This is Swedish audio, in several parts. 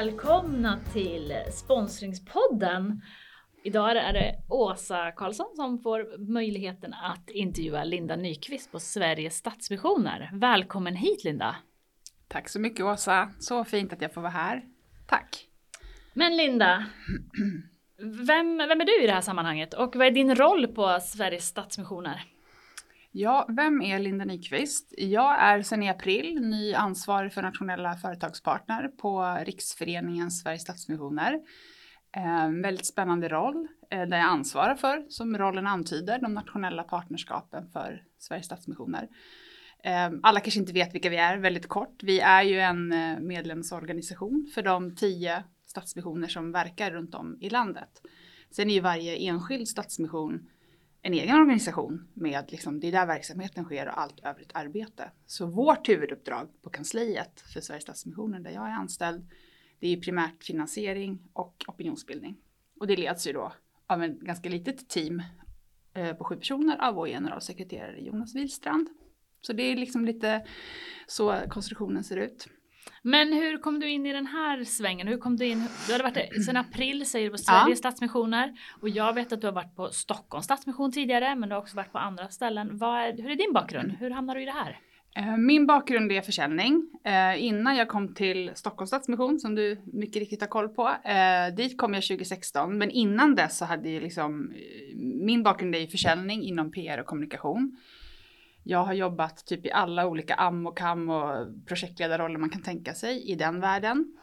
välkomna till Sponsringspodden. Idag är det Åsa Karlsson som får möjligheten att intervjua Linda Nyqvist på Sveriges Stadsmissioner. Välkommen hit Linda! Tack så mycket Åsa, så fint att jag får vara här. Tack! Men Linda, vem, vem är du i det här sammanhanget och vad är din roll på Sveriges Stadsmissioner? Ja, vem är Linda Nyqvist? Jag är sedan i april ny ansvarig för nationella företagspartner på Riksföreningen Sveriges Stadsmissioner. En väldigt spännande roll eh, där jag ansvarar för, som rollen antyder, de nationella partnerskapen för Sveriges Stadsmissioner. Ehm, alla kanske inte vet vilka vi är, väldigt kort. Vi är ju en eh, medlemsorganisation för de tio stadsmissioner som verkar runt om i landet. Sen är ju varje enskild stadsmission en egen organisation med liksom, det är där verksamheten sker och allt övrigt arbete. Så vårt huvuduppdrag på kansliet för Sveriges Stadsmissioner där jag är anställd, det är primärt finansiering och opinionsbildning. Och det leds ju då av en ganska litet team eh, på sju personer av vår generalsekreterare Jonas Wilstrand. Så det är liksom lite så konstruktionen ser ut. Men hur kom du in i den här svängen? Hur kom du in? Du hade varit sedan april säger du på Sveriges ja. Stadsmissioner och jag vet att du har varit på Stockholms Stadsmission tidigare men du har också varit på andra ställen. Är, hur är din bakgrund? Hur hamnar du i det här? Eh, min bakgrund är försäljning. Eh, innan jag kom till Stockholms Stadsmission som du mycket riktigt har koll på. Eh, dit kom jag 2016 men innan dess så hade jag liksom min bakgrund är försäljning inom PR och kommunikation. Jag har jobbat typ i alla olika am och kam och projektledarroller man kan tänka sig i den världen.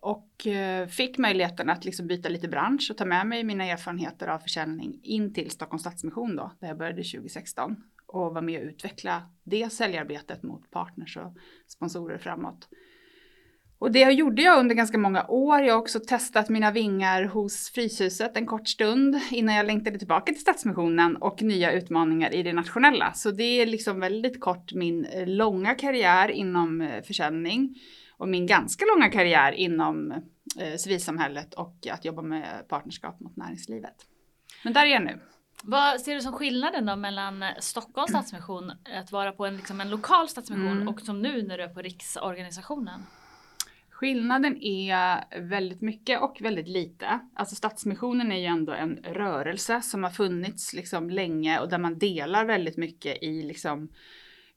Och eh, fick möjligheten att liksom byta lite bransch och ta med mig mina erfarenheter av försäljning in till Stockholms Stadsmission då, där jag började 2016. Och var med och utveckla det säljarbetet mot partners och sponsorer framåt. Och det gjorde jag under ganska många år. Jag har också testat mina vingar hos Fryshuset en kort stund innan jag längtade tillbaka till Stadsmissionen och nya utmaningar i det nationella. Så det är liksom väldigt kort min eh, långa karriär inom eh, försäljning och min ganska långa karriär inom eh, civilsamhället och att jobba med partnerskap mot näringslivet. Men där är jag nu. Vad ser du som skillnaden då mellan Stockholms stadsmission, att vara på en, liksom en lokal stadsmission mm. och som nu när du är på riksorganisationen? Skillnaden är väldigt mycket och väldigt lite. Alltså Stadsmissionen är ju ändå en rörelse som har funnits liksom länge och där man delar väldigt mycket i liksom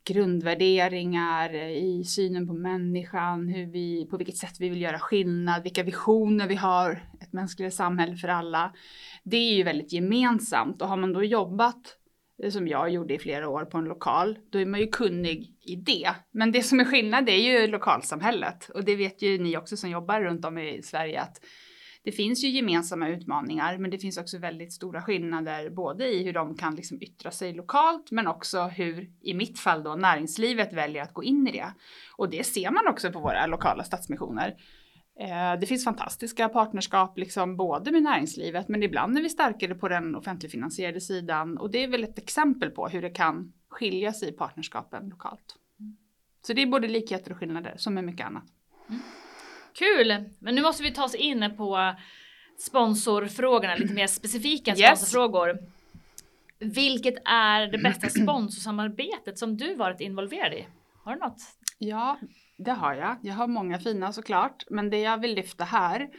grundvärderingar, i synen på människan, hur vi, på vilket sätt vi vill göra skillnad, vilka visioner vi har, ett mänskligare samhälle för alla. Det är ju väldigt gemensamt och har man då jobbat Eh, som jag gjorde i flera år på en lokal, då är man ju kunnig i det. Men det som är skillnad är ju lokalsamhället och det vet ju ni också som jobbar runt om i Sverige att det finns ju gemensamma utmaningar, men det finns också väldigt stora skillnader både i hur de kan liksom yttra sig lokalt, men också hur, i mitt fall då, näringslivet väljer att gå in i det. Och det ser man också på våra lokala stadsmissioner. Eh, det finns fantastiska partnerskap liksom både med näringslivet men ibland är vi starkare på den offentligfinansierade sidan och det är väl ett exempel på hur det kan skilja sig i partnerskapen lokalt. Så det är både likheter och skillnader som med mycket annat. Mm. Kul! Men nu måste vi ta oss in på sponsorfrågorna, lite mer specifika sponsorfrågor. Yes. Vilket är det bästa sponsorsamarbetet som du varit involverad i? Har du något? Ja, det har jag. Jag har många fina såklart, men det jag vill lyfta här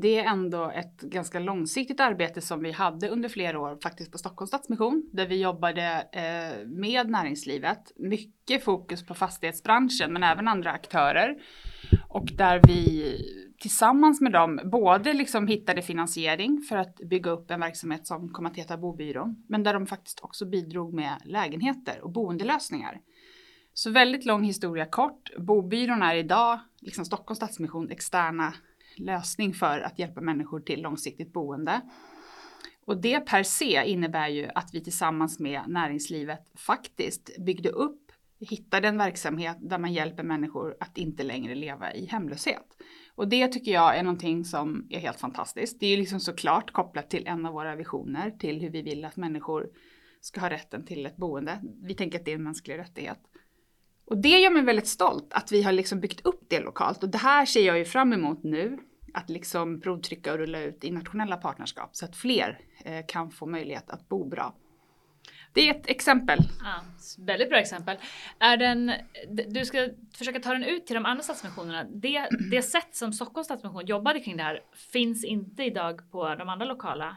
det är ändå ett ganska långsiktigt arbete som vi hade under flera år faktiskt på Stockholms Stadsmission där vi jobbade eh, med näringslivet. Mycket fokus på fastighetsbranschen men även andra aktörer. Och där vi tillsammans med dem både liksom hittade finansiering för att bygga upp en verksamhet som kom att heta Bobyrån men där de faktiskt också bidrog med lägenheter och boendelösningar. Så väldigt lång historia kort. Bobyrån är idag, liksom Stockholms Stadsmission, externa lösning för att hjälpa människor till långsiktigt boende. Och det per se innebär ju att vi tillsammans med näringslivet faktiskt byggde upp, hittade en verksamhet där man hjälper människor att inte längre leva i hemlöshet. Och det tycker jag är någonting som är helt fantastiskt. Det är ju liksom såklart kopplat till en av våra visioner, till hur vi vill att människor ska ha rätten till ett boende. Vi tänker att det är en mänsklig rättighet. Och det gör mig väldigt stolt att vi har liksom byggt upp det lokalt och det här ser jag ju fram emot nu. Att liksom provtrycka och rulla ut i nationella partnerskap så att fler eh, kan få möjlighet att bo bra. Det är ett exempel. Ja, väldigt bra exempel. Är den, du ska försöka ta den ut till de andra stadsmissionerna. Det, det sätt som Stockholms stadsmission jobbade kring det här finns inte idag på de andra lokala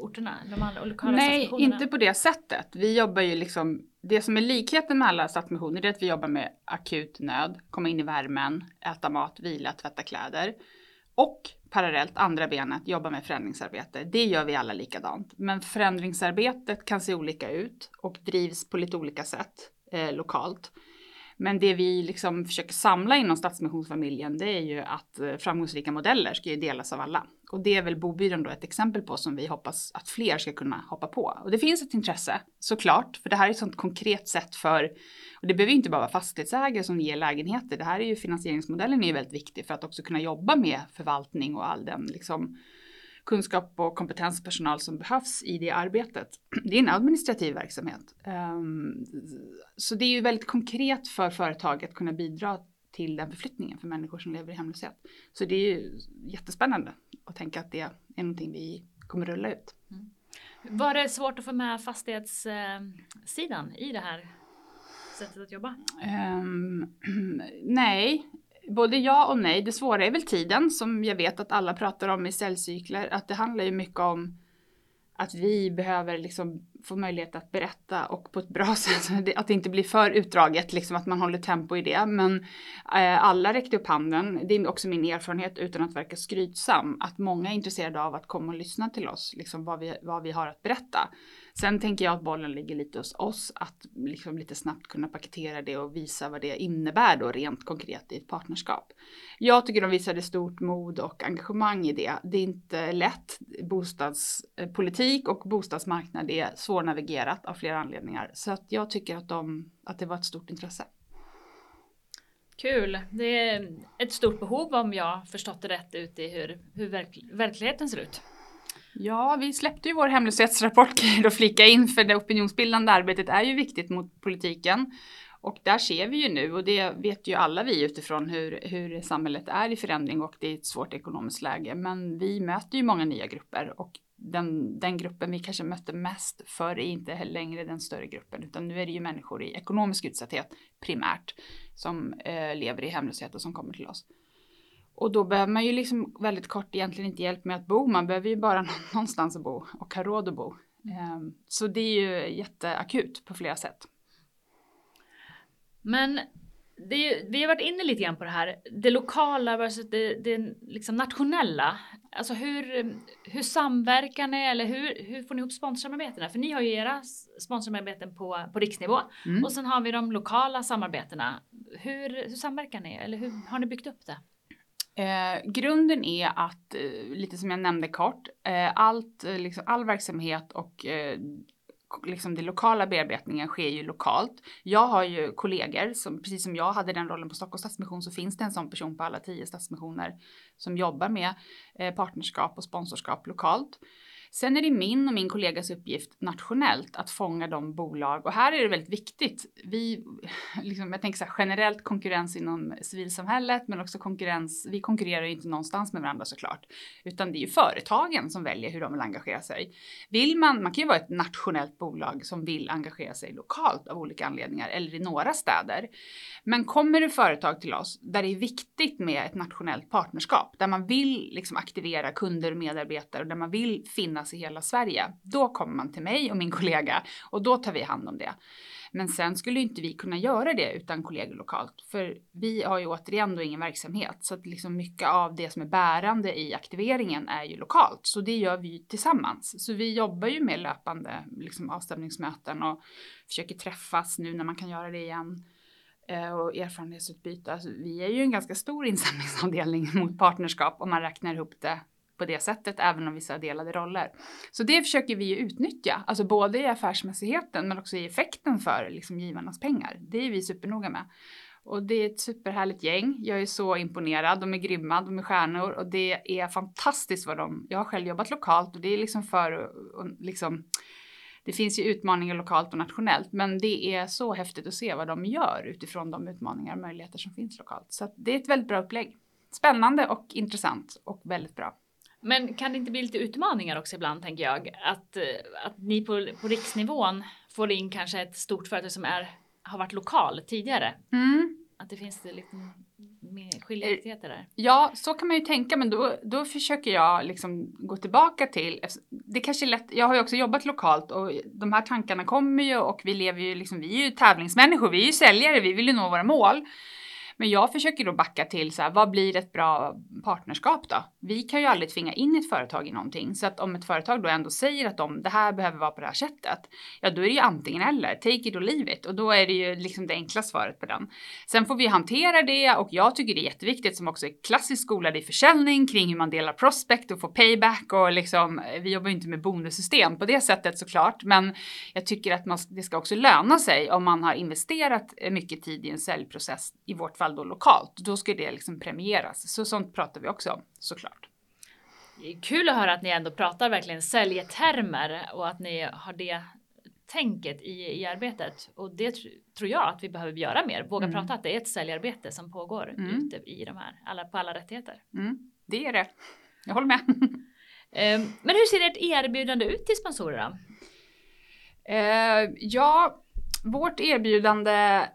orterna? De andra lokala Nej, inte på det sättet. Vi jobbar ju liksom, det som är likheten med alla stadsmissioner är att vi jobbar med akut nöd, komma in i värmen, äta mat, vila, tvätta kläder. Och parallellt, andra benet, jobba med förändringsarbete. Det gör vi alla likadant. Men förändringsarbetet kan se olika ut och drivs på lite olika sätt eh, lokalt. Men det vi liksom försöker samla inom Stadsmissionsfamiljen det är ju att eh, framgångsrika modeller ska ju delas av alla. Och det är väl Bobyrån då ett exempel på som vi hoppas att fler ska kunna hoppa på. Och det finns ett intresse såklart, för det här är ett sånt konkret sätt för, och det behöver inte bara vara fastighetsägare som ger lägenheter. Det här är ju finansieringsmodellen är ju väldigt viktig för att också kunna jobba med förvaltning och all den liksom kunskap och kompetenspersonal som behövs i det arbetet. Det är en administrativ verksamhet. Um, så det är ju väldigt konkret för företaget att kunna bidra till den förflyttningen för människor som lever i hemlöshet. Så det är ju jättespännande att tänka att det är någonting vi kommer rulla ut. Mm. Var det svårt att få med fastighetssidan i det här sättet att jobba? Um, nej, både ja och nej. Det svåra är väl tiden som jag vet att alla pratar om i cellcykler. Att det handlar ju mycket om att vi behöver liksom få möjlighet att berätta och på ett bra sätt, att det inte blir för utdraget, liksom att man håller tempo i det. Men eh, alla räckte upp handen, det är också min erfarenhet utan att verka skrytsam, att många är intresserade av att komma och lyssna till oss, liksom vad vi, vad vi har att berätta. Sen tänker jag att bollen ligger lite hos oss att liksom lite snabbt kunna paketera det och visa vad det innebär då rent konkret i ett partnerskap. Jag tycker de visade stort mod och engagemang i det. Det är inte lätt. Bostadspolitik eh, och bostadsmarknad är svårnavigerat av flera anledningar. Så att jag tycker att, de, att det var ett stort intresse. Kul! Det är ett stort behov om jag förstått det rätt ut i hur, hur verk, verkligheten ser ut. Ja, vi släppte ju vår hemlöshetsrapport kan jag flika in för det opinionsbildande arbetet är ju viktigt mot politiken. Och där ser vi ju nu, och det vet ju alla vi utifrån hur, hur samhället är i förändring och det är ett svårt ekonomiskt läge. Men vi möter ju många nya grupper och den, den gruppen vi kanske mötte mest förr är inte längre den större gruppen utan nu är det ju människor i ekonomisk utsatthet primärt som eh, lever i hemlöshet och som kommer till oss. Och då behöver man ju liksom väldigt kort egentligen inte hjälp med att bo, man behöver ju bara någonstans att bo och ha råd att bo. Ehm, så det är ju jätteakut på flera sätt. Men det, vi har varit inne lite grann på det här, det lokala versus det, det liksom nationella. Alltså hur, hur samverkar ni eller hur, hur får ni ihop sponsorsamarbetena? För ni har ju era sponsorsamarbeten på, på riksnivå mm. och sen har vi de lokala samarbetena. Hur, hur samverkar ni eller hur har ni byggt upp det? Eh, grunden är att, eh, lite som jag nämnde kort, eh, allt, eh, liksom, all verksamhet och eh, liksom den lokala bearbetningen sker ju lokalt. Jag har ju kollegor som precis som jag hade den rollen på Stockholms Stadsmission så finns det en sån person på alla tio stadsmissioner som jobbar med eh, partnerskap och sponsorskap lokalt. Sen är det min och min kollegas uppgift nationellt att fånga de bolag och här är det väldigt viktigt. Vi, liksom, jag tänker så här, generellt konkurrens inom civilsamhället men också konkurrens. Vi konkurrerar ju inte någonstans med varandra såklart, utan det är ju företagen som väljer hur de vill engagera sig. Vill man, man kan ju vara ett nationellt bolag som vill engagera sig lokalt av olika anledningar eller i några städer. Men kommer det företag till oss där det är viktigt med ett nationellt partnerskap, där man vill liksom aktivera kunder och medarbetare och där man vill finnas finnas i hela Sverige. Då kommer man till mig och min kollega och då tar vi hand om det. Men sen skulle inte vi kunna göra det utan kollegor lokalt. För vi har ju återigen då ingen verksamhet. Så att liksom mycket av det som är bärande i aktiveringen är ju lokalt. Så det gör vi tillsammans. Så vi jobbar ju med löpande liksom avstämningsmöten och försöker träffas nu när man kan göra det igen eh, och erfarenhetsutbyte. Alltså, vi är ju en ganska stor insamlingsavdelning mot partnerskap om man räknar ihop det på det sättet, även om vissa har delade roller. Så det försöker vi ju utnyttja, alltså både i affärsmässigheten men också i effekten för liksom givarnas pengar. Det är vi supernoga med. Och det är ett superhärligt gäng. Jag är så imponerad. De är grymma, de är stjärnor och det är fantastiskt vad de... Jag har själv jobbat lokalt och det är liksom för och liksom det finns ju utmaningar lokalt och nationellt, men det är så häftigt att se vad de gör utifrån de utmaningar och möjligheter som finns lokalt. Så det är ett väldigt bra upplägg. Spännande och intressant och väldigt bra. Men kan det inte bli lite utmaningar också ibland tänker jag? Att, eh, att ni på, på riksnivån får in kanske ett stort företag som är, har varit lokal tidigare. Mm. Att det finns lite mer skiljaktigheter där. Ja, så kan man ju tänka, men då, då försöker jag liksom gå tillbaka till, det kanske är lätt, jag har ju också jobbat lokalt och de här tankarna kommer ju och vi lever ju liksom, vi är ju tävlingsmänniskor, vi är ju säljare, vi vill ju nå våra mål. Men jag försöker då backa till så här, vad blir ett bra partnerskap då? Vi kan ju aldrig tvinga in ett företag i någonting. Så att om ett företag då ändå säger att de, det här behöver vara på det här sättet. Ja, då är det ju antingen eller, take it or leave it. Och då är det ju liksom det enkla svaret på den. Sen får vi hantera det och jag tycker det är jätteviktigt som också är klassiskt skolad i försäljning kring hur man delar prospect och får payback och liksom, eh, vi jobbar ju inte med bonussystem på det sättet såklart. Men jag tycker att man, det ska också löna sig om man har investerat eh, mycket tid i en säljprocess i vårt fall fall då lokalt, då ska det liksom premieras. Så sånt pratar vi också om såklart. Det är kul att höra att ni ändå pratar verkligen säljetermer och att ni har det tänket i, i arbetet. Och det tr tror jag att vi behöver göra mer. Våga mm. prata att det är ett säljarbete som pågår mm. ute i de här, alla, på alla rättigheter. Mm. Det är det. Jag håller med. um, men hur ser ert erbjudande ut till sponsorer då? Uh, ja, vårt erbjudande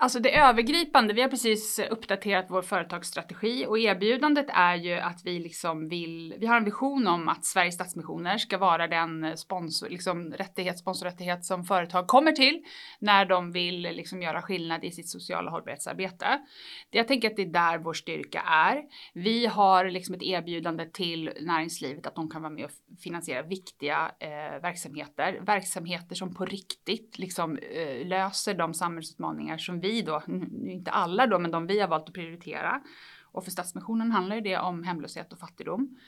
Alltså det övergripande, vi har precis uppdaterat vår företagsstrategi och erbjudandet är ju att vi liksom vill, vi har en vision om att Sveriges Stadsmissioner ska vara den sponsor, liksom rättighet, sponsorrättighet som företag kommer till när de vill liksom göra skillnad i sitt sociala hållbarhetsarbete. Jag tänker att det är där vår styrka är. Vi har liksom ett erbjudande till näringslivet att de kan vara med och finansiera viktiga eh, verksamheter, verksamheter som på riktigt liksom eh, löser de samhällsutmaningar som vi vi då, inte alla då, men de vi har valt att prioritera. Och för Stadsmissionen handlar det om hemlöshet och fattigdom.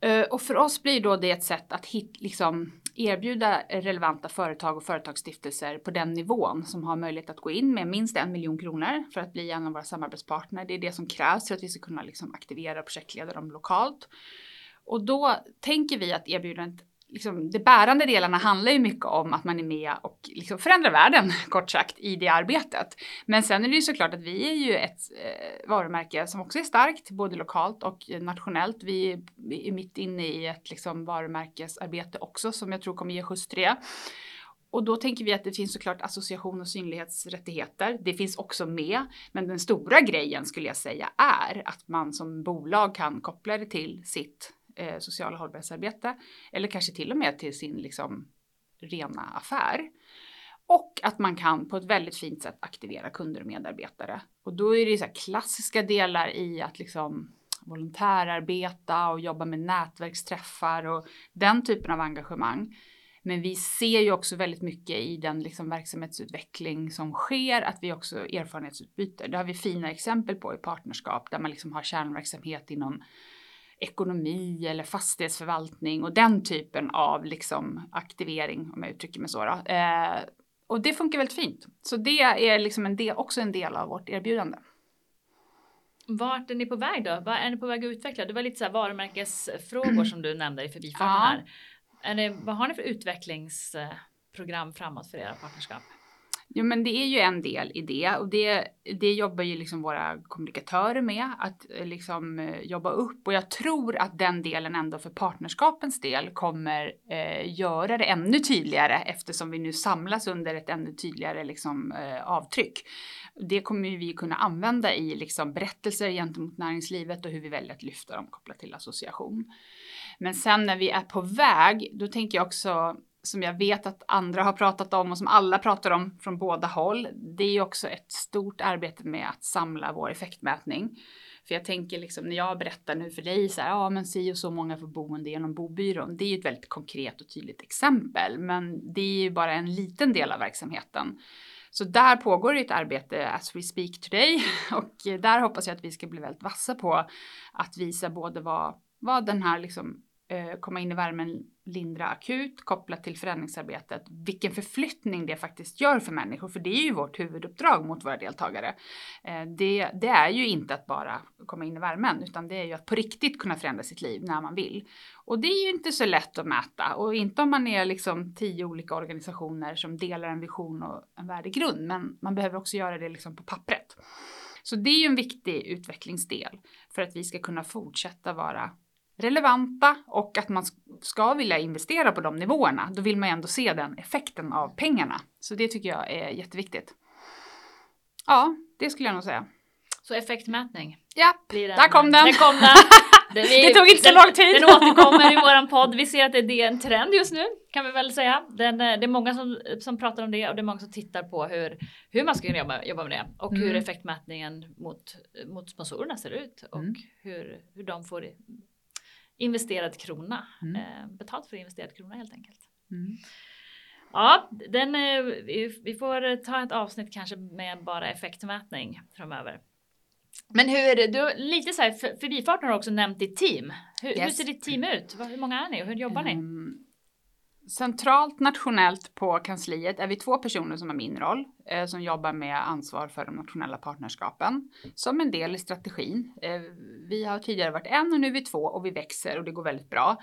Eh, och för oss blir då det ett sätt att hit, liksom, erbjuda relevanta företag och företagsstiftelser på den nivån som har möjlighet att gå in med minst en miljon kronor för att bli en av våra samarbetspartner. Det är det som krävs för att vi ska kunna liksom aktivera och projektleda dem lokalt. Och då tänker vi att erbjudandet liksom, de bärande delarna handlar ju mycket om att man är med och liksom förändrar världen, kort sagt, i det arbetet. Men sen är det ju såklart att vi är ju ett eh, varumärke som också är starkt, både lokalt och nationellt. Vi är mitt inne i ett liksom, varumärkesarbete också som jag tror kommer ge skjuts till det. Och då tänker vi att det finns såklart association och synlighetsrättigheter. Det finns också med, men den stora grejen skulle jag säga är att man som bolag kan koppla det till sitt eh, sociala hållbarhetsarbete eller kanske till och med till sin liksom rena affär. Och att man kan på ett väldigt fint sätt aktivera kunder och medarbetare. Och då är det så klassiska delar i att liksom volontärarbeta och jobba med nätverksträffar och den typen av engagemang. Men vi ser ju också väldigt mycket i den liksom verksamhetsutveckling som sker att vi också erfarenhetsutbyter. Det har vi fina exempel på i partnerskap där man liksom har kärnverksamhet inom ekonomi eller fastighetsförvaltning och den typen av liksom aktivering om jag uttrycker mig så. Eh, och det funkar väldigt fint. Så det är liksom en del, också en del av vårt erbjudande. Vart är ni på väg då? Vad är ni på väg att utveckla? Det var lite så här varumärkesfrågor som du nämnde i förbifarten ja. här. Är det, vad har ni för utvecklingsprogram framåt för era partnerskap? Jo men det är ju en del i det och det, det jobbar ju liksom våra kommunikatörer med att eh, liksom eh, jobba upp och jag tror att den delen ändå för partnerskapens del kommer eh, göra det ännu tydligare eftersom vi nu samlas under ett ännu tydligare liksom, eh, avtryck. Det kommer vi kunna använda i liksom, berättelser gentemot näringslivet och hur vi väljer att lyfta dem kopplat till association. Men sen när vi är på väg, då tänker jag också som jag vet att andra har pratat om och som alla pratar om från båda håll. Det är också ett stort arbete med att samla vår effektmätning. För jag tänker liksom när jag berättar nu för dig så här, ja men si och så många får boende genom bobyrån. Det är ju ett väldigt konkret och tydligt exempel, men det är ju bara en liten del av verksamheten. Så där pågår ett arbete as we speak today och där hoppas jag att vi ska bli väldigt vassa på att visa både vad, vad den här liksom Eh, komma in i värmen lindra akut kopplat till förändringsarbetet, vilken förflyttning det faktiskt gör för människor, för det är ju vårt huvuduppdrag mot våra deltagare. Eh, det, det, är ju inte att bara komma in i värmen, utan det är ju att på riktigt kunna förändra sitt liv när man vill. Och det är ju inte så lätt att mäta och inte om man är liksom tio olika organisationer som delar en vision och en värdegrund, men man behöver också göra det liksom på pappret. Så det är ju en viktig utvecklingsdel för att vi ska kunna fortsätta vara relevanta och att man ska vilja investera på de nivåerna, då vill man ju ändå se den effekten av pengarna. Så det tycker jag är jätteviktigt. Ja, det skulle jag nog säga. Så effektmätning? Ja, där kom den! Där kom den. Det, vi, det tog inte så lång tid. Den återkommer i våran podd. Vi ser att det är en trend just nu kan vi väl säga. Den, eh, det är många som, som pratar om det och det är många som tittar på hur, hur man ska kunna jobba, jobba med det och mm. hur effektmätningen mot, mot sponsorerna ser ut och mm. hur, hur de får investerad krona, mm. eh, betalt för investerad krona helt enkelt. Mm. Ja, den, eh, vi, får ta ett avsnitt kanske med bara effektmätning framöver. Men hur, du lite så här, förbifarten har också nämnt ditt team. Hur, yes. hur, ser ditt team ut? Hur många är ni och hur jobbar ni? Centralt nationellt på kansliet är vi två personer som har min roll, eh, som jobbar med ansvar för de nationella partnerskapen som en del i strategin. Eh, vi har tidigare varit en och nu är vi två och vi växer och det går väldigt bra.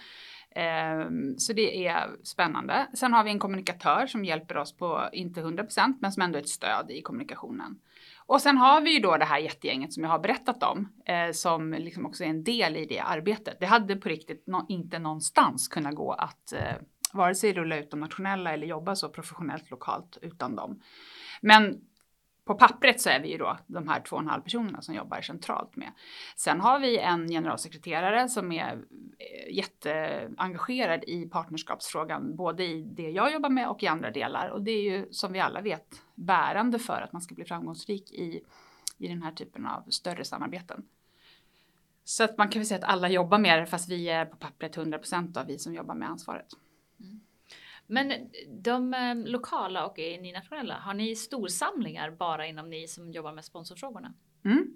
Eh, så det är spännande. Sen har vi en kommunikatör som hjälper oss på, inte 100% men som ändå är ett stöd i kommunikationen. Och sen har vi ju då det här jättegänget som jag har berättat om, eh, som liksom också är en del i det arbetet. Det hade på riktigt no inte någonstans kunnat gå att eh, vare sig rulla ut de nationella eller jobba så professionellt lokalt utan dem. Men på pappret så är vi ju då de här två och en halv personerna som jobbar centralt med. Sen har vi en generalsekreterare som är eh, jätteengagerad i partnerskapsfrågan, både i det jag jobbar med och i andra delar. Och det är ju som vi alla vet bärande för att man ska bli framgångsrik i, i den här typen av större samarbeten. Så att man kan väl säga att alla jobbar med det fast vi är på pappret 100% av vi som jobbar med ansvaret. Men de eh, lokala och ni nationella, har ni storsamlingar bara inom ni som jobbar med sponsorfrågorna? Mm.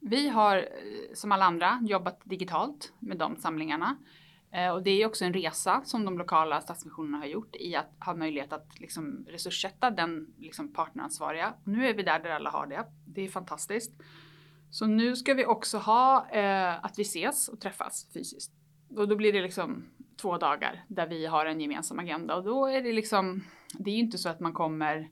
Vi har eh, som alla andra jobbat digitalt med de samlingarna. Eh, och det är också en resa som de lokala stadsmissionerna har gjort i att ha möjlighet att liksom resurssätta den liksom partneransvariga. Nu är vi där där alla har det. Det är fantastiskt. Så nu ska vi också ha eh, att vi ses och träffas fysiskt. Och då blir det liksom två dagar där vi har en gemensam agenda. Och då är det liksom, det är ju inte så att man kommer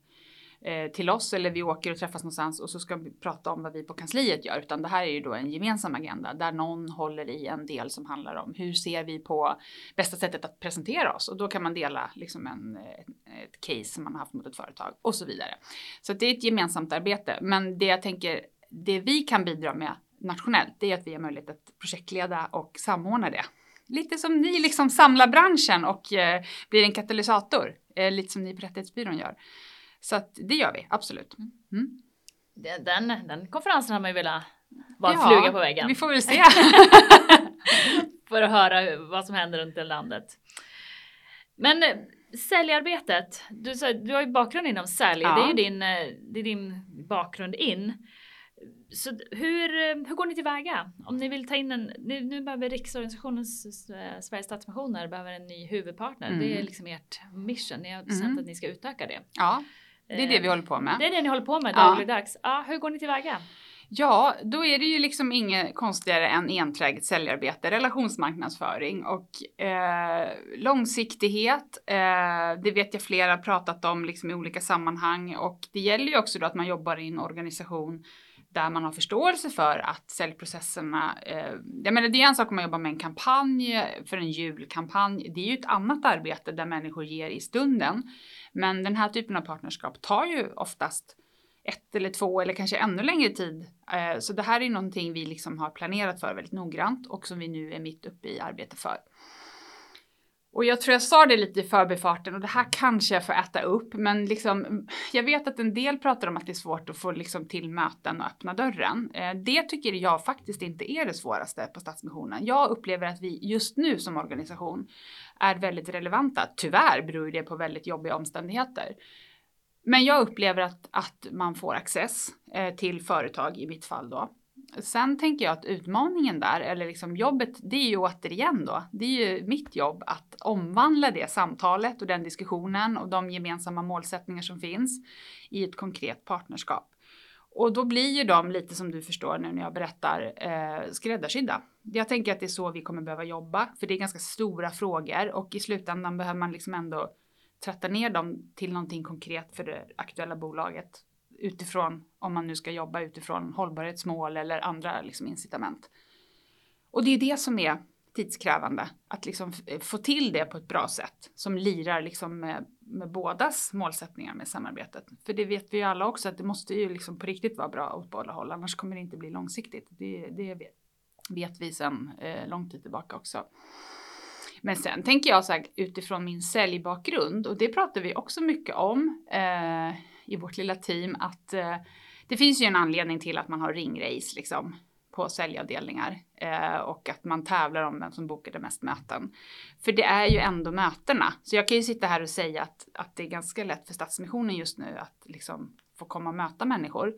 eh, till oss eller vi åker och träffas någonstans och så ska vi prata om vad vi på kansliet gör utan det här är ju då en gemensam agenda där någon håller i en del som handlar om hur ser vi på bästa sättet att presentera oss. Och då kan man dela liksom en, ett, ett case som man har haft mot ett företag och så vidare. Så det är ett gemensamt arbete. Men det jag tänker det vi kan bidra med nationellt det är att vi har möjlighet att projektleda och samordna det lite som ni liksom samlar branschen och eh, blir en katalysator. Eh, lite som ni på Rättighetsbyrån gör. Så att det gör vi, absolut. Mm. Den, den konferensen har man ju velat vara en ja, fluga på väggen. vi får väl se. För att höra vad som händer runt i landet. Men eh, säljarbetet, du, du har ju bakgrund inom sälj, ja. det är ju din, eh, det är din bakgrund in. Så hur, hur går ni tillväga? Om ni vill ta in en, nu, nu behöver Riksorganisationen Sveriges Stadsmissioner behöver en ny huvudpartner. Mm. Det är mm. liksom ert mission. Ni har bestämt mm. att ni ska utöka det. Ja, det är det vi håller på med. Det är det ni håller på med dagligdags. Ja. ja, hur går ni tillväga? Ja, då är det ju liksom inget konstigare än enträget säljarbete, relationsmarknadsföring och eh, långsiktighet. Eh, det vet jag flera pratat om liksom i olika sammanhang och det gäller ju också då att man jobbar i en organisation där man har förståelse för att säljprocesserna, eh, jag menar det är en sak om man jobbar med en kampanj för en julkampanj, det är ju ett annat arbete där människor ger i stunden. Men den här typen av partnerskap tar ju oftast ett eller två eller kanske ännu längre tid. Eh, så det här är någonting vi liksom har planerat för väldigt noggrant och som vi nu är mitt uppe i arbete för. Och jag tror jag sa det lite i förbifarten och det här kanske jag får äta upp men liksom jag vet att en del pratar om att det är svårt att få liksom till möten och öppna dörren. Eh, det tycker jag faktiskt inte är det svåraste på Stadsmissionen. Jag upplever att vi just nu som organisation är väldigt relevanta. Tyvärr beror det på väldigt jobbiga omständigheter. Men jag upplever att, att man får access eh, till företag i mitt fall då Sen tänker jag att utmaningen där, eller liksom jobbet, det är ju återigen då, det är ju mitt jobb att omvandla det samtalet och den diskussionen och de gemensamma målsättningar som finns i ett konkret partnerskap. Och då blir ju de lite som du förstår nu när jag berättar eh, skräddarsydda. Jag tänker att det är så vi kommer behöva jobba, för det är ganska stora frågor och i slutändan behöver man liksom ändå tratta ner dem till någonting konkret för det aktuella bolaget utifrån om man nu ska jobba utifrån hållbarhetsmål eller andra liksom incitament. Och det är det som är tidskrävande att liksom få till det på ett bra sätt som lirar liksom med, med bådas målsättningar med samarbetet. För det vet vi ju alla också att det måste ju liksom på riktigt vara bra åt båda håll, annars kommer det inte bli långsiktigt. Det, det vet, vet vi sedan eh, lång tid tillbaka också. Men sen tänker jag så här utifrån min säljbakgrund och det pratar vi också mycket om eh, i vårt lilla team att eh, det finns ju en anledning till att man har ringrace liksom på säljavdelningar eh, och att man tävlar om vem som bokade mest möten. För det är ju ändå mötena. Så jag kan ju sitta här och säga att, att det är ganska lätt för Stadsmissionen just nu att liksom få komma och möta människor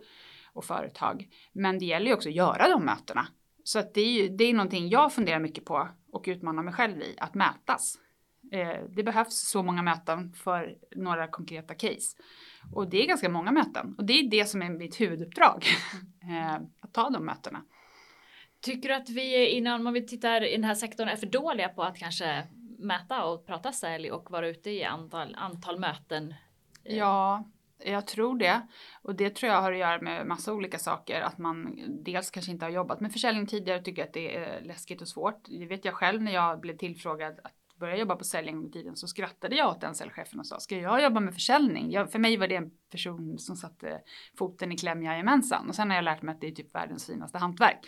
och företag. Men det gäller ju också att göra de mötena. Så att det är ju det är någonting jag funderar mycket på och utmanar mig själv i, att mätas. Eh, det behövs så många möten för några konkreta case. Och det är ganska många möten och det är det som är mitt huvuduppdrag. eh, att ta de mötena. Tycker du att vi innan om vi tittar i den här sektorn är för dåliga på att kanske mäta och prata sälj och vara ute i antal, antal möten? Ja, jag tror det. Och det tror jag har att göra med massa olika saker. Att man dels kanske inte har jobbat med försäljning tidigare och tycker att det är läskigt och svårt. Det vet jag själv när jag blev tillfrågad att börja jobba på säljning under tiden så skrattade jag åt den säljchefen och sa ska jag jobba med försäljning? Jag, för mig var det en person som satte foten i kläm, jajamensan. Och sen har jag lärt mig att det är typ världens finaste hantverk.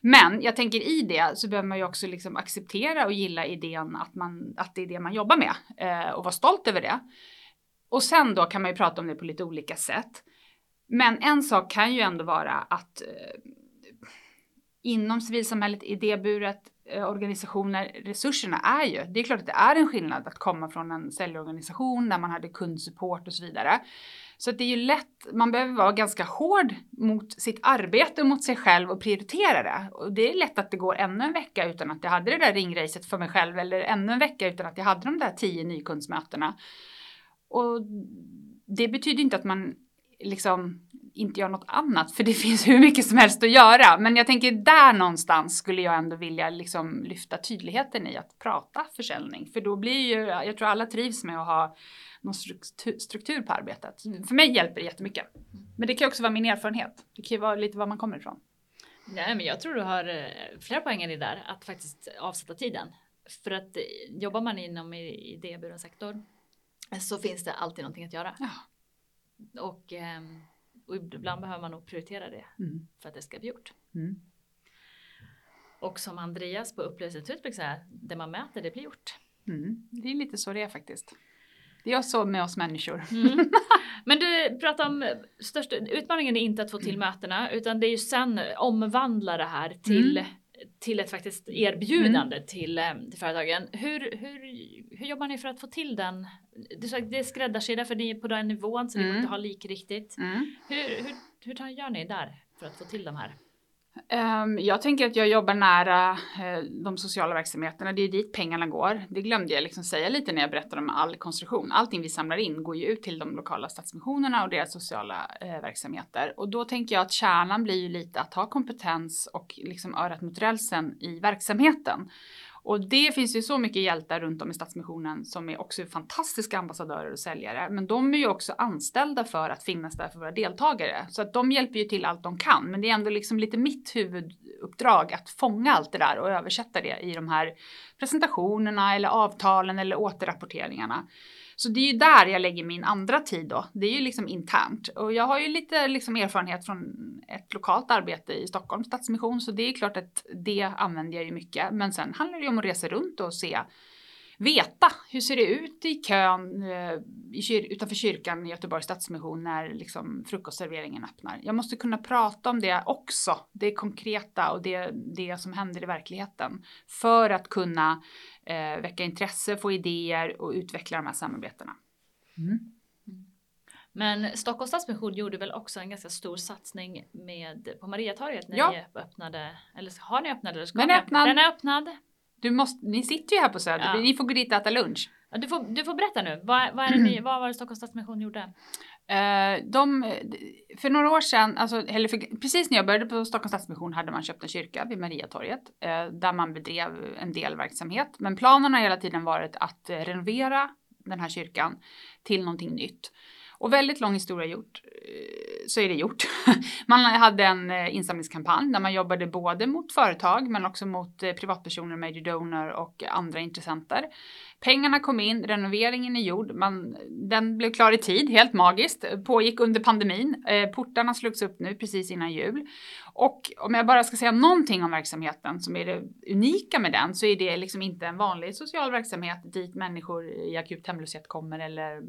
Men jag tänker i det så behöver man ju också liksom acceptera och gilla idén att, man, att det är det man jobbar med eh, och vara stolt över det. Och sen då kan man ju prata om det på lite olika sätt. Men en sak kan ju ändå vara att eh, inom civilsamhället, idéburet, Eh, organisationer, resurserna är ju, det är klart att det är en skillnad att komma från en säljorganisation där man hade kundsupport och så vidare. Så det är ju lätt, man behöver vara ganska hård mot sitt arbete och mot sig själv och prioritera det. Och det är lätt att det går ännu en vecka utan att jag hade det där ringracet för mig själv eller ännu en vecka utan att jag hade de där tio nykundsmötena. Och det betyder inte att man liksom inte gör något annat för det finns hur mycket som helst att göra. Men jag tänker där någonstans skulle jag ändå vilja liksom lyfta tydligheten i att prata försäljning. För då blir ju, jag tror alla trivs med att ha någon struktur på arbetet. För mig hjälper det jättemycket. Men det kan också vara min erfarenhet. Det kan ju vara lite var man kommer ifrån. Nej, men jag tror du har eh, flera poänger i där att faktiskt avsätta tiden. För att eh, jobbar man inom idéburen sektor så finns det alltid någonting att göra. Ja. Och, ehm, och ibland behöver man nog prioritera det mm. för att det ska bli gjort. Mm. Och som Andreas på Upplevelsehuset brukar säga, det man mäter det blir gjort. Mm. Det är lite så det är faktiskt. Det är så med oss människor. Mm. Men du pratar om största utmaningen är inte att få till mm. mötena utan det är ju sen omvandla det här till mm till ett faktiskt erbjudande mm. till, eh, till företagen. Hur, hur, hur jobbar ni för att få till den? Det är skräddarsydda för ni är på den nivån så mm. det går inte att ha likriktigt. Mm. Hur, hur, hur gör ni där för att få till de här? Ehm, jag tänker att jag jobbar nära eh, de sociala verksamheterna. Det är dit pengarna går. Det glömde jag liksom säga lite när jag berättade om all konstruktion. Allting vi samlar in går ju ut till de lokala stadsmissionerna och deras sociala eh, verksamheter. Och då tänker jag att kärnan blir ju lite att ha kompetens och liksom örat mot rälsen i verksamheten. Och det finns ju så mycket hjältar runt om i Stadsmissionen som är också fantastiska ambassadörer och säljare. Men de är ju också anställda för att finnas där för våra deltagare. Så att de hjälper ju till allt de kan. Men det är ändå liksom lite mitt huvuduppdrag att fånga allt det där och översätta det i de här presentationerna eller avtalen eller återrapporteringarna. Så det är ju där jag lägger min andra tid då. Det är ju liksom internt. Och jag har ju lite liksom erfarenhet från ett lokalt arbete i Stockholms Stadsmission så det är klart att det använder jag ju mycket. Men sen handlar det ju om att resa runt och se veta hur ser det ut i kön eh, i kyr utanför kyrkan i Göteborgs Stadsmission när liksom frukostserveringen öppnar. Jag måste kunna prata om det också, det konkreta och det, det som händer i verkligheten för att kunna eh, väcka intresse, få idéer och utveckla de här samarbetena. Mm. Men Stockholms Stadsmission gjorde väl också en ganska stor satsning med, på Mariatorget när ja. ni öppnade, eller har ni öppnat? Eller ska Den är öppnad. Den är öppnad. Du måste, ni sitter ju här på Söder, ja. ni får gå dit och äta lunch. Ja, du, får, du får berätta nu, vad, vad, är det ni, vad var det Stockholms Stadsmission gjorde? Uh, de, för några år sedan, alltså, eller för, precis när jag började på Stockholms Stadsmission hade man köpt en kyrka vid Mariatorget uh, där man bedrev en del verksamhet. Men planen har hela tiden varit att renovera den här kyrkan till någonting nytt. Och väldigt lång historia gjort, eh, Eh, så är det gjort. Man hade en eh, insamlingskampanj där man jobbade både mot företag men också mot eh, privatpersoner, major donor och andra intressenter. Pengarna kom in, renoveringen är gjord, man, den blev klar i tid, helt magiskt, pågick under pandemin. Portarna slogs upp nu precis innan jul. Och om jag bara ska säga någonting om verksamheten som är det unika med den så är det liksom inte en vanlig social verksamhet dit människor i akut hemlöshet kommer eller mm,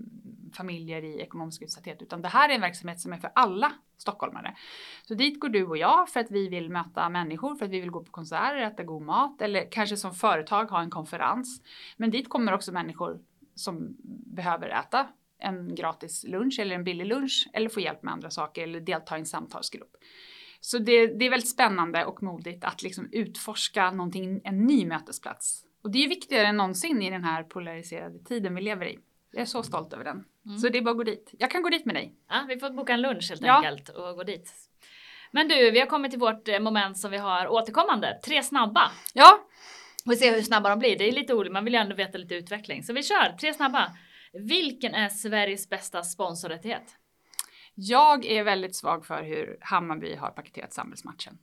familjer i ekonomisk utsatthet utan det här är en verksamhet som är för alla stockholmare. Så dit går du och jag för att vi vill möta människor, för att vi vill gå på konserter, äta god mat eller kanske som företag ha en konferens. Men dit kommer också människor som behöver äta en gratis lunch eller en billig lunch eller få hjälp med andra saker eller delta i en samtalsgrupp. Så det, det är väldigt spännande och modigt att liksom utforska någonting, en ny mötesplats. Och det är viktigare än någonsin i den här polariserade tiden vi lever i. Jag är så stolt över den. Mm. Så det är bara att gå dit. Jag kan gå dit med dig. Ja, vi får boka en lunch helt ja. enkelt och gå dit. Men du, vi har kommit till vårt eh, moment som vi har återkommande. Tre snabba. Ja. Vi får se hur snabba de blir. Det är lite olika, man vill ju ändå veta lite utveckling. Så vi kör, tre snabba. Vilken är Sveriges bästa sponsorrättighet? Jag är väldigt svag för hur Hammarby har paketerat samhällsmatchen.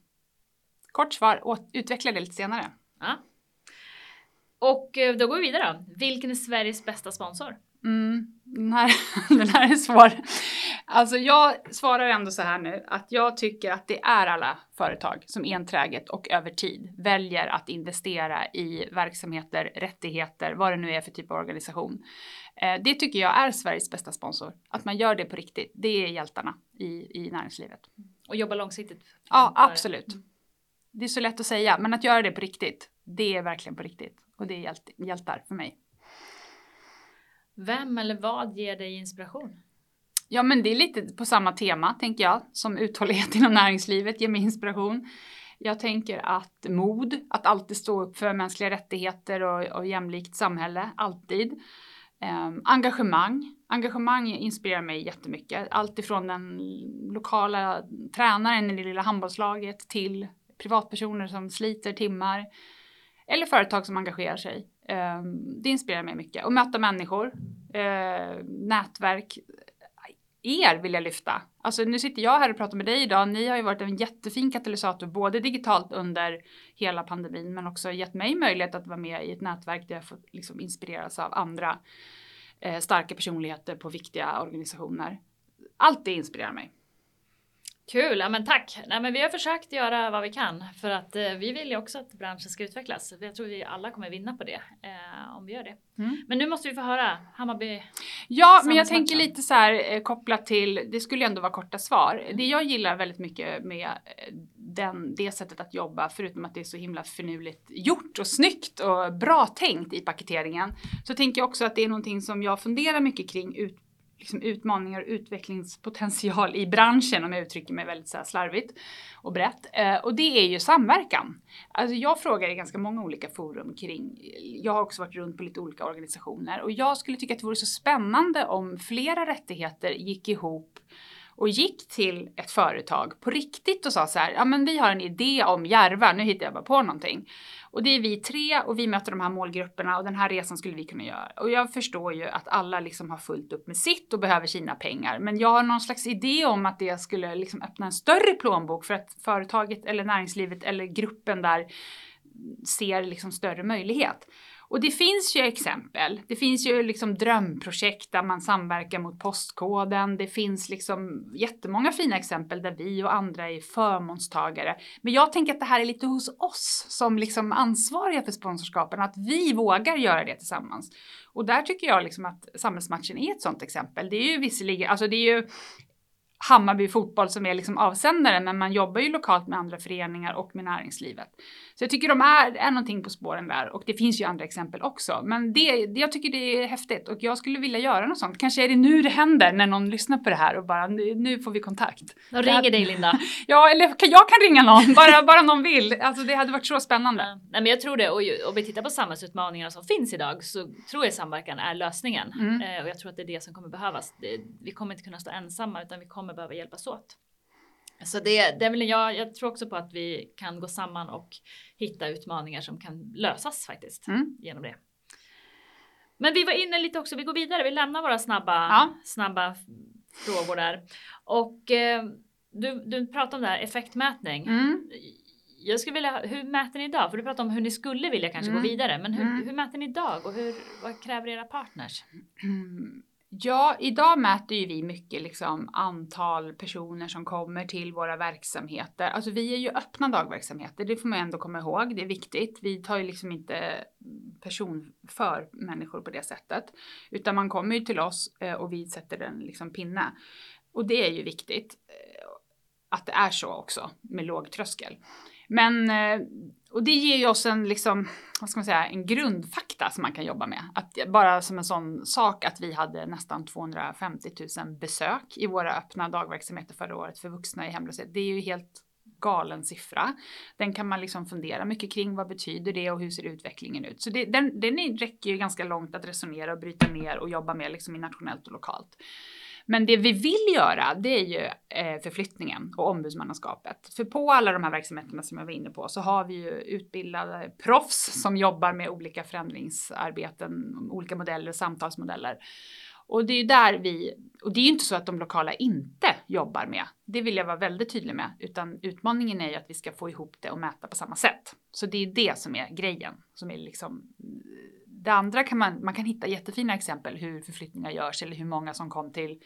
Kort svar, utveckla det lite senare. Ja. Och eh, då går vi vidare. Vilken är Sveriges bästa sponsor? Mm, den, här, den här är svår. Alltså jag svarar ändå så här nu att jag tycker att det är alla företag som enträget och över tid väljer att investera i verksamheter, rättigheter, vad det nu är för typ av organisation. Eh, det tycker jag är Sveriges bästa sponsor. Att man gör det på riktigt. Det är hjältarna i, i näringslivet. Och jobba långsiktigt. Ja, absolut. Det är så lätt att säga, men att göra det på riktigt, det är verkligen på riktigt. Och det är hjält, hjältar för mig. Vem eller vad ger dig inspiration? Ja, men det är lite på samma tema tänker jag som uthållighet inom näringslivet ger mig inspiration. Jag tänker att mod, att alltid stå upp för mänskliga rättigheter och, och jämlikt samhälle, alltid. Um, engagemang. Engagemang inspirerar mig jättemycket. Allt ifrån den lokala tränaren i det lilla handbollslaget till privatpersoner som sliter timmar. Eller företag som engagerar sig. Ehm, det inspirerar mig mycket. Och möta människor, eh, nätverk. Er vill jag lyfta. Alltså nu sitter jag här och pratar med dig idag. Ni har ju varit en jättefin katalysator både digitalt under hela pandemin men också gett mig möjlighet att vara med i ett nätverk där jag får liksom inspireras av andra eh, starka personligheter på viktiga organisationer. Allt det inspirerar mig. Kul, ja men tack. Nej, men vi har försökt göra vad vi kan för att eh, vi vill ju också att branschen ska utvecklas. Jag tror vi alla kommer vinna på det eh, om vi gör det. Mm. Men nu måste vi få höra Hammarby. Ja, men jag tänker lite så här eh, kopplat till, det skulle ju ändå vara korta svar. Mm. Det jag gillar väldigt mycket med eh, den, det sättet att jobba, förutom att det är så himla finurligt gjort och snyggt och bra tänkt i paketeringen, så tänker jag också att det är någonting som jag funderar mycket kring ut liksom utmaningar och utvecklingspotential i branschen om jag uttrycker mig väldigt så här slarvigt och brett. Eh, och det är ju samverkan. Alltså jag frågar i ganska många olika forum kring, jag har också varit runt på lite olika organisationer och jag skulle tycka att det vore så spännande om flera rättigheter gick ihop och gick till ett företag på riktigt och sa så här, ja men vi har en idé om Järva, nu hittar jag bara på någonting. Och det är vi tre och vi möter de här målgrupperna och den här resan skulle vi kunna göra. Och jag förstår ju att alla liksom har fullt upp med sitt och behöver sina pengar. Men jag har någon slags idé om att det skulle liksom öppna en större plånbok för att företaget eller näringslivet eller gruppen där ser liksom större möjlighet. Och det finns ju exempel. Det finns ju liksom drömprojekt där man samverkar mot postkoden. Det finns liksom jättemånga fina exempel där vi och andra är förmånstagare. Men jag tänker att det här är lite hos oss som liksom ansvariga för sponsorskapen, att vi vågar göra det tillsammans. Och där tycker jag liksom att samhällsmatchen är ett sådant exempel. Det är ju visserligen, alltså det är ju Hammarby fotboll som är liksom avsändaren, men man jobbar ju lokalt med andra föreningar och med näringslivet. Så jag tycker de är, är någonting på spåren där och det finns ju andra exempel också. Men det, jag tycker det är häftigt och jag skulle vilja göra något sånt. Kanske är det nu det händer när någon lyssnar på det här och bara nu, nu får vi kontakt. De ringer dig Linda. ja, eller jag kan ringa någon, bara, bara någon vill. Alltså det hade varit så spännande. Ja, nej, men jag tror det och om vi tittar på samhällsutmaningarna som finns idag så tror jag samverkan är lösningen. Mm. Eh, och jag tror att det är det som kommer behövas. Det, vi kommer inte kunna stå ensamma utan vi kommer behöva hjälpas åt. Så det, det vill jag, jag tror också på att vi kan gå samman och hitta utmaningar som kan lösas faktiskt mm. genom det. Men vi var inne lite också, vi går vidare, vi lämnar våra snabba, ja. snabba frågor där. Och eh, du, du pratade om det här effektmätning. Mm. Jag skulle vilja, hur mäter ni idag? För du pratade om hur ni skulle vilja kanske Mm. gå vidare. Men hur, Mm. hur mäter ni idag och hur, vad kräver era partners? Ja, idag mäter ju vi mycket liksom antal personer som kommer till våra verksamheter. Alltså vi är ju öppna dagverksamheter, det får man ändå komma ihåg, det är viktigt. Vi tar ju liksom inte person för människor på det sättet. Utan man kommer ju till oss eh, och vi sätter en liksom pinne. Och det är ju viktigt eh, att det är så också med låg tröskel. Men, eh, och det ger ju oss en, liksom, vad ska man säga, en grundfakta som man kan jobba med. Att, bara som en sån sak att vi hade nästan 250 000 besök i våra öppna dagverksamheter förra året för vuxna i hemlöshet. Det är ju helt galen siffra. Den kan man liksom fundera mycket kring. Vad betyder det och hur ser utvecklingen ut? Så det, den, den räcker ju ganska långt att resonera och bryta ner och jobba med liksom i nationellt och lokalt. Men det vi vill göra, det är ju eh, förflyttningen och ombudsmannaskapet. För på alla de här verksamheterna som jag var inne på så har vi ju utbildade proffs som jobbar med olika förändringsarbeten, olika modeller, samtalsmodeller. Och det är ju där vi, och det är ju inte så att de lokala inte jobbar med, det vill jag vara väldigt tydlig med, utan utmaningen är ju att vi ska få ihop det och mäta på samma sätt. Så det är det som är grejen, som är liksom det andra kan man, man kan hitta jättefina exempel hur förflyttningar görs eller hur många som kom till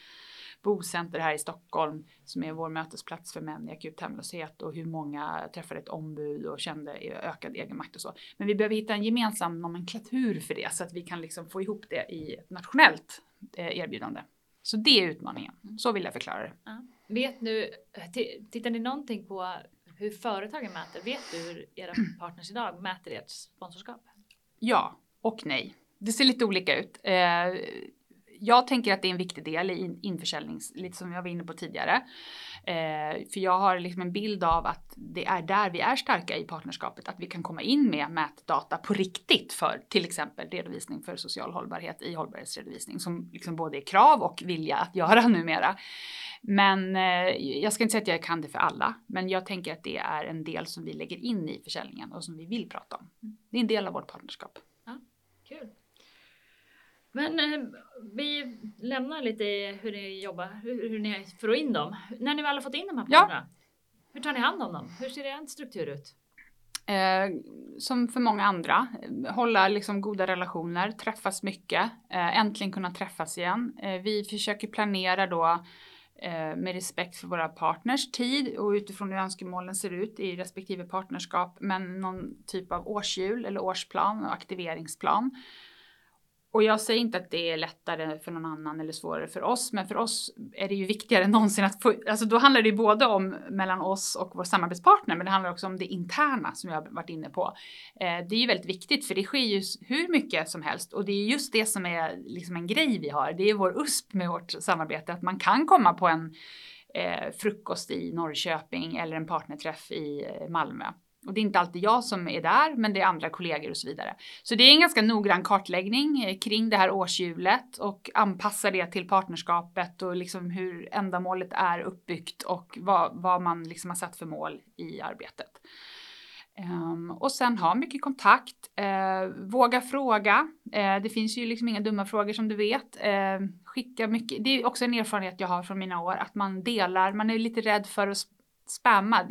Bocenter här i Stockholm som är vår mötesplats för män i akut hemlöshet och hur många träffade ett ombud och kände ökad egenmakt och så. Men vi behöver hitta en gemensam nomenklatur för det så att vi kan liksom få ihop det i ett nationellt eh, erbjudande. Så det är utmaningen. Så vill jag förklara det. Vet nu, t- tittar ni någonting på hur företagen mäter? Vet du hur era partners idag mäter ert sponsorskap? Ja och nej. Det ser lite olika ut. Eh, jag tänker att det är en viktig del i införsäljning, införsäljnings, lite som jag var inne på tidigare. Eh, för jag har liksom en bild av att det är där vi är starka i partnerskapet, att vi kan komma in med mätdata på riktigt för till exempel redovisning för social hållbarhet i hållbarhetsredovisning som liksom både är krav och vilja att göra numera. Men eh, jag ska inte säga att jag kan det för alla, men jag tänker att det är en del som vi lägger in i försäljningen och som vi vill prata om. Det är en del av vårt partnerskap. Kul. Men eh, vi lämnar lite hur ni jobbar, hur, hur ni får in dem. När ni väl har fått in de här Ja. partnerna, hur tar ni hand om dem? Hur ser er struktur ut? Eh, som för många andra, hålla liksom goda relationer, träffas mycket, eh, äntligen kunna träffas igen. Eh, vi försöker planera då Eh, med respekt för våra partners tid och utifrån hur önskemålen ser ut i respektive partnerskap, men någon typ av årshjul eller årsplan och aktiveringsplan. Och jag säger inte att det är lättare för någon annan eller svårare för oss, men för oss är det ju viktigare än någonsin att få, alltså då handlar det ju både om mellan oss och vår samarbetspartner, men det handlar också om det interna som jag har varit inne på. Eh, det är ju väldigt viktigt för det sker ju hur mycket som helst och det är just det som är liksom en grej vi har. Det är vår USP med vårt samarbete, att man kan komma på en eh, frukost i Norrköping eller en partnerträff i eh, Malmö. Och det är inte alltid jag som är där, men det är andra kollegor och så vidare. Så det är en ganska noggrann kartläggning eh, kring det här årshjulet och anpassa det till partnerskapet och liksom hur ändamålet är uppbyggt och vad, vad man liksom har satt för mål i arbetet. Um, och sen ha mycket kontakt, uh, våga fråga. Uh, det finns ju liksom inga dumma frågor som du vet. Uh, skicka mycket, det är också en erfarenhet jag har från mina år, att man delar, man är lite rädd för att spamma.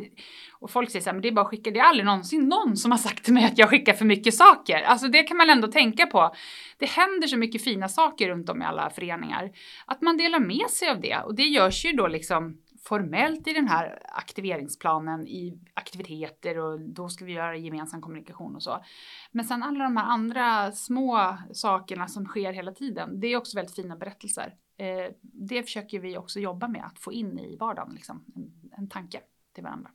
Och folk säger så här, men det är bara att skicka, det är aldrig någonsin någon som har sagt till mig att jag skickar för mycket saker. Alltså det kan man ändå tänka på. Det händer så mycket fina saker runt om i alla föreningar. Att man delar med sig av det och det görs ju då liksom formellt i den här aktiveringsplanen i aktiviteter och då ska vi göra gemensam kommunikation och så. Men sen alla de här andra små sakerna som sker hela tiden, det är också väldigt fina berättelser. Eh, det försöker vi också jobba med att få in i vardagen, liksom, en, en tanke till varandra.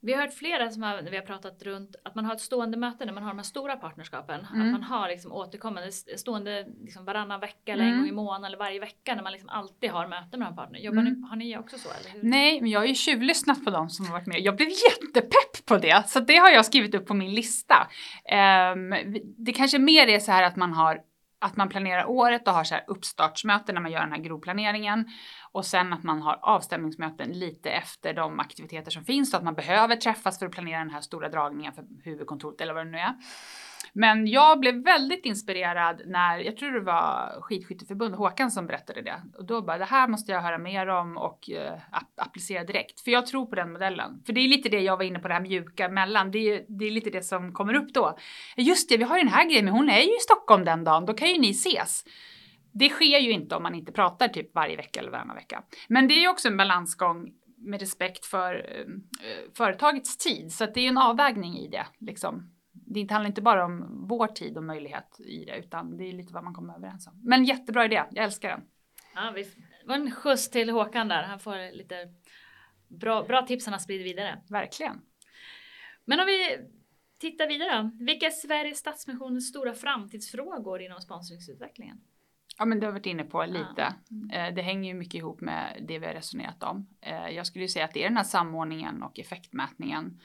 Vi har hört flera som har, vi har pratat runt att man har ett stående möte när man har de här stora partnerskapen. Mm. Att man har liksom återkommande stående liksom varannan vecka eller en Mm. gång i månaden eller varje vecka när man liksom alltid har möten med en partner. Jobbar Mm. ni, har ni också så eller hur? Nej, men jag har ju tjuvlyssnat på dem som har varit med. Jag blev jättepepp på det, så det har jag skrivit upp på min lista. Ehm, det kanske mer är så här att man har att man planerar året och har så här uppstartsmöten när man gör den här grovplaneringen och sen att man har avstämningsmöten lite efter de aktiviteter som finns så att man behöver träffas för att planera den här stora dragningen för huvudkontoret eller vad det nu är. Men jag blev väldigt inspirerad när, jag tror det var skidskytteförbund, Håkan som berättade det. Och då bara, det här måste jag höra mer om och uh, applicera direkt. För jag tror på den modellen. För det är lite det jag var inne på, det här mjuka mellan. Det är, det är lite det som kommer upp då. Just det, vi har ju den här grejen, men hon är ju i Stockholm den dagen, då kan ju ni ses. Det sker ju inte om man inte pratar typ varje vecka eller varannan vecka. Men det är ju också en balansgång med respekt för eh, företagets tid. Så att det är en avvägning i det. Liksom. Det handlar inte bara om vår tid och möjlighet i det, utan det är lite vad man kommer överens om. Men jättebra idé, jag älskar den. Ja, visst. Det var en skjuts till Håkan där. Han får lite bra, bra tips han har spridit vidare. Verkligen. Men om vi tittar vidare. Vilka är Sveriges Stadsmissionens stora framtidsfrågor inom sponsringsutvecklingen? Ja men det har vi varit inne på lite. Ja. Det hänger ju mycket ihop med det vi har resonerat om. Eh, jag skulle ju säga att det är den här samordningen och effektmätningen.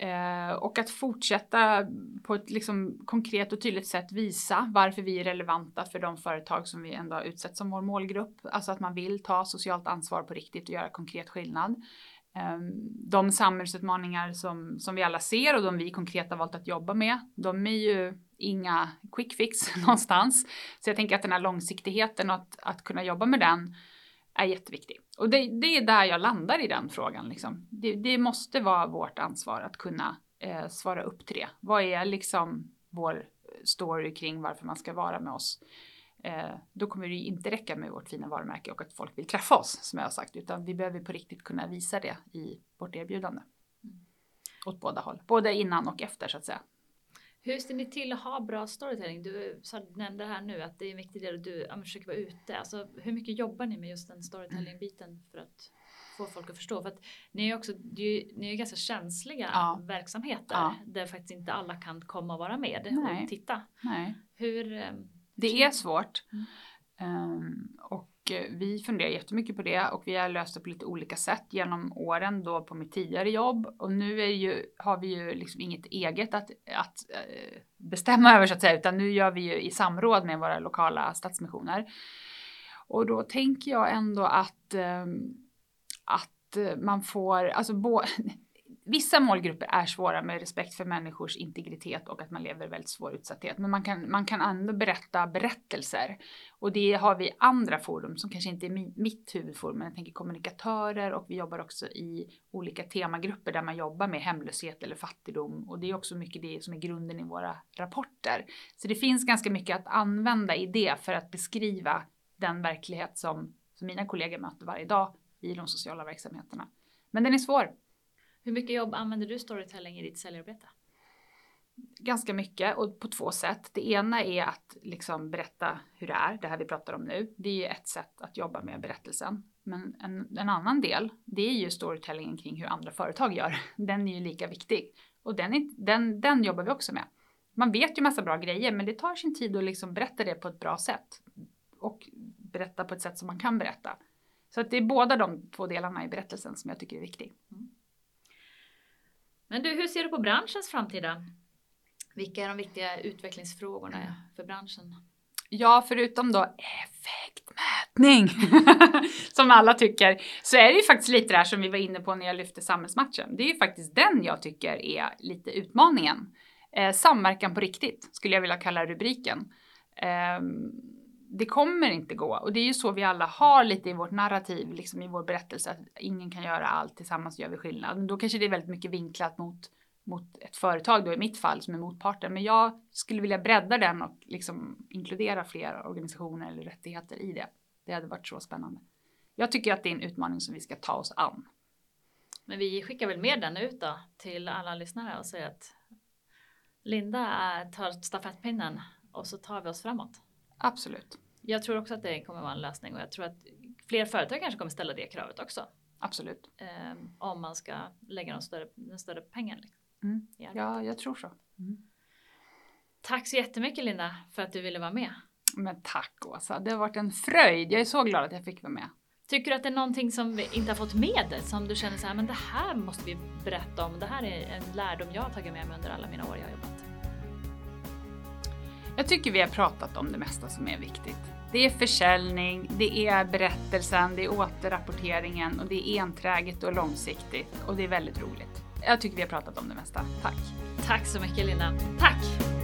Eh, och att fortsätta på ett liksom konkret och tydligt sätt visa varför vi är relevanta för de företag som vi ändå har utsett som vår målgrupp. Alltså att man vill ta socialt ansvar på riktigt och göra konkret skillnad. Eh, de samhällsutmaningar som, som vi alla ser och de vi konkret har valt att jobba med, de är ju inga quick fix någonstans. Så jag tänker att den här långsiktigheten och att, att kunna jobba med den är jätteviktig. Och det, det är där jag landar i den frågan. Liksom. Det, det måste vara vårt ansvar att kunna eh, svara upp till det. Vad är liksom vår story kring varför man ska vara med oss? Eh, då kommer det inte räcka med vårt fina varumärke och att folk vill träffa oss som jag har sagt, utan vi behöver på riktigt kunna visa det i vårt erbjudande. Mm. Åt båda håll, både innan och efter så att säga. Hur ser ni till att ha bra storytelling? Du nämnde här nu att det är en viktig del att du ja, försöker vara ute. Alltså, hur mycket jobbar ni med just den storytelling-biten för att få folk att förstå? För att ni är också ju, ni är ganska känsliga ja. verksamheter ja. där faktiskt inte alla kan komma och vara med Nej. och titta. Nej. Hur, ehm, det är svårt. Mm. Um, och Eh, vi funderar jättemycket på det och vi har löst det på lite olika sätt genom åren då på mitt tidigare jobb och nu är ju, har vi ju liksom inget eget att, att eh, bestämma över så att säga utan nu gör vi ju i samråd med våra lokala stadsmissioner. Och då tänker jag ändå att, eh, att man får, alltså bo, Vissa målgrupper är svåra med respekt för människors integritet och att man lever väldigt svår utsatthet. Men man kan, man kan ändå berätta berättelser. Och det har vi andra forum som kanske inte är mitt huvudforum, men jag tänker kommunikatörer och vi jobbar också i olika temagrupper där man jobbar med hemlöshet eller fattigdom. Och det är också mycket det som är grunden i våra rapporter. Så det finns ganska mycket att använda i det för att beskriva den verklighet som, som mina kollegor möter varje dag i de sociala verksamheterna. Men den är svår. Hur mycket jobb använder du storytelling i ditt säljarbete? Ganska mycket och på två sätt. Det ena är att liksom berätta hur det är, det här vi pratar om nu. Det är ett sätt att jobba med berättelsen. Men en, en annan del, det är ju storytellingen kring hur andra företag gör. Den är ju lika viktig och den, är, den, den jobbar vi också med. Man vet ju massa bra grejer, men det tar sin tid att liksom berätta det på ett bra sätt och berätta på ett sätt som man kan berätta. Så att det är båda de två delarna i berättelsen som jag tycker är viktig. Mm. Men du, hur ser du på branschens framtida? Vilka är de viktiga utvecklingsfrågorna för branschen? Ja, förutom då effektmätning som alla tycker, så är det ju faktiskt lite det här som vi var inne på när jag lyfte samhällsmatchen. Det är ju faktiskt den jag tycker är lite utmaningen. Eh, samverkan på riktigt skulle jag vilja kalla rubriken. Eh, det kommer inte gå. Och det är ju så vi alla har lite i vårt narrativ, liksom i vår berättelse, att ingen kan göra allt, tillsammans gör vi skillnad. Då kanske det är väldigt mycket vinklat mot, mot ett företag då i mitt fall som är motparten. Men jag skulle vilja bredda den och liksom inkludera fler organisationer eller rättigheter i det. Det hade varit så spännande. Jag tycker att det är en utmaning som vi ska ta oss an. Men vi skickar väl med den ut då till alla lyssnare och säger att Linda tar stafettpinnen och så tar vi oss framåt. Absolut. Jag tror också att det kommer vara en lösning och jag tror att fler företag kanske kommer ställa det kravet också. Absolut. Eh, om man ska lägga de större, den större pengen. Liksom, mm. Ja, jag tror så. Mm. Tack så jättemycket Linda för att du ville vara med. Men tack Åsa, det har varit en fröjd. Jag är så glad att jag fick vara med. Tycker du att det är någonting som vi inte har fått med som du känner så här, men det här måste vi berätta om. Det här är en lärdom jag har tagit med mig under alla mina år jag har jobbat. Jag tycker vi har pratat om det mesta som är viktigt. Det är försäljning, det är berättelsen, det är återrapporteringen och det är enträget och långsiktigt och det är väldigt roligt. Jag tycker vi har pratat om det mesta. Tack! Tack så mycket Lina. Tack!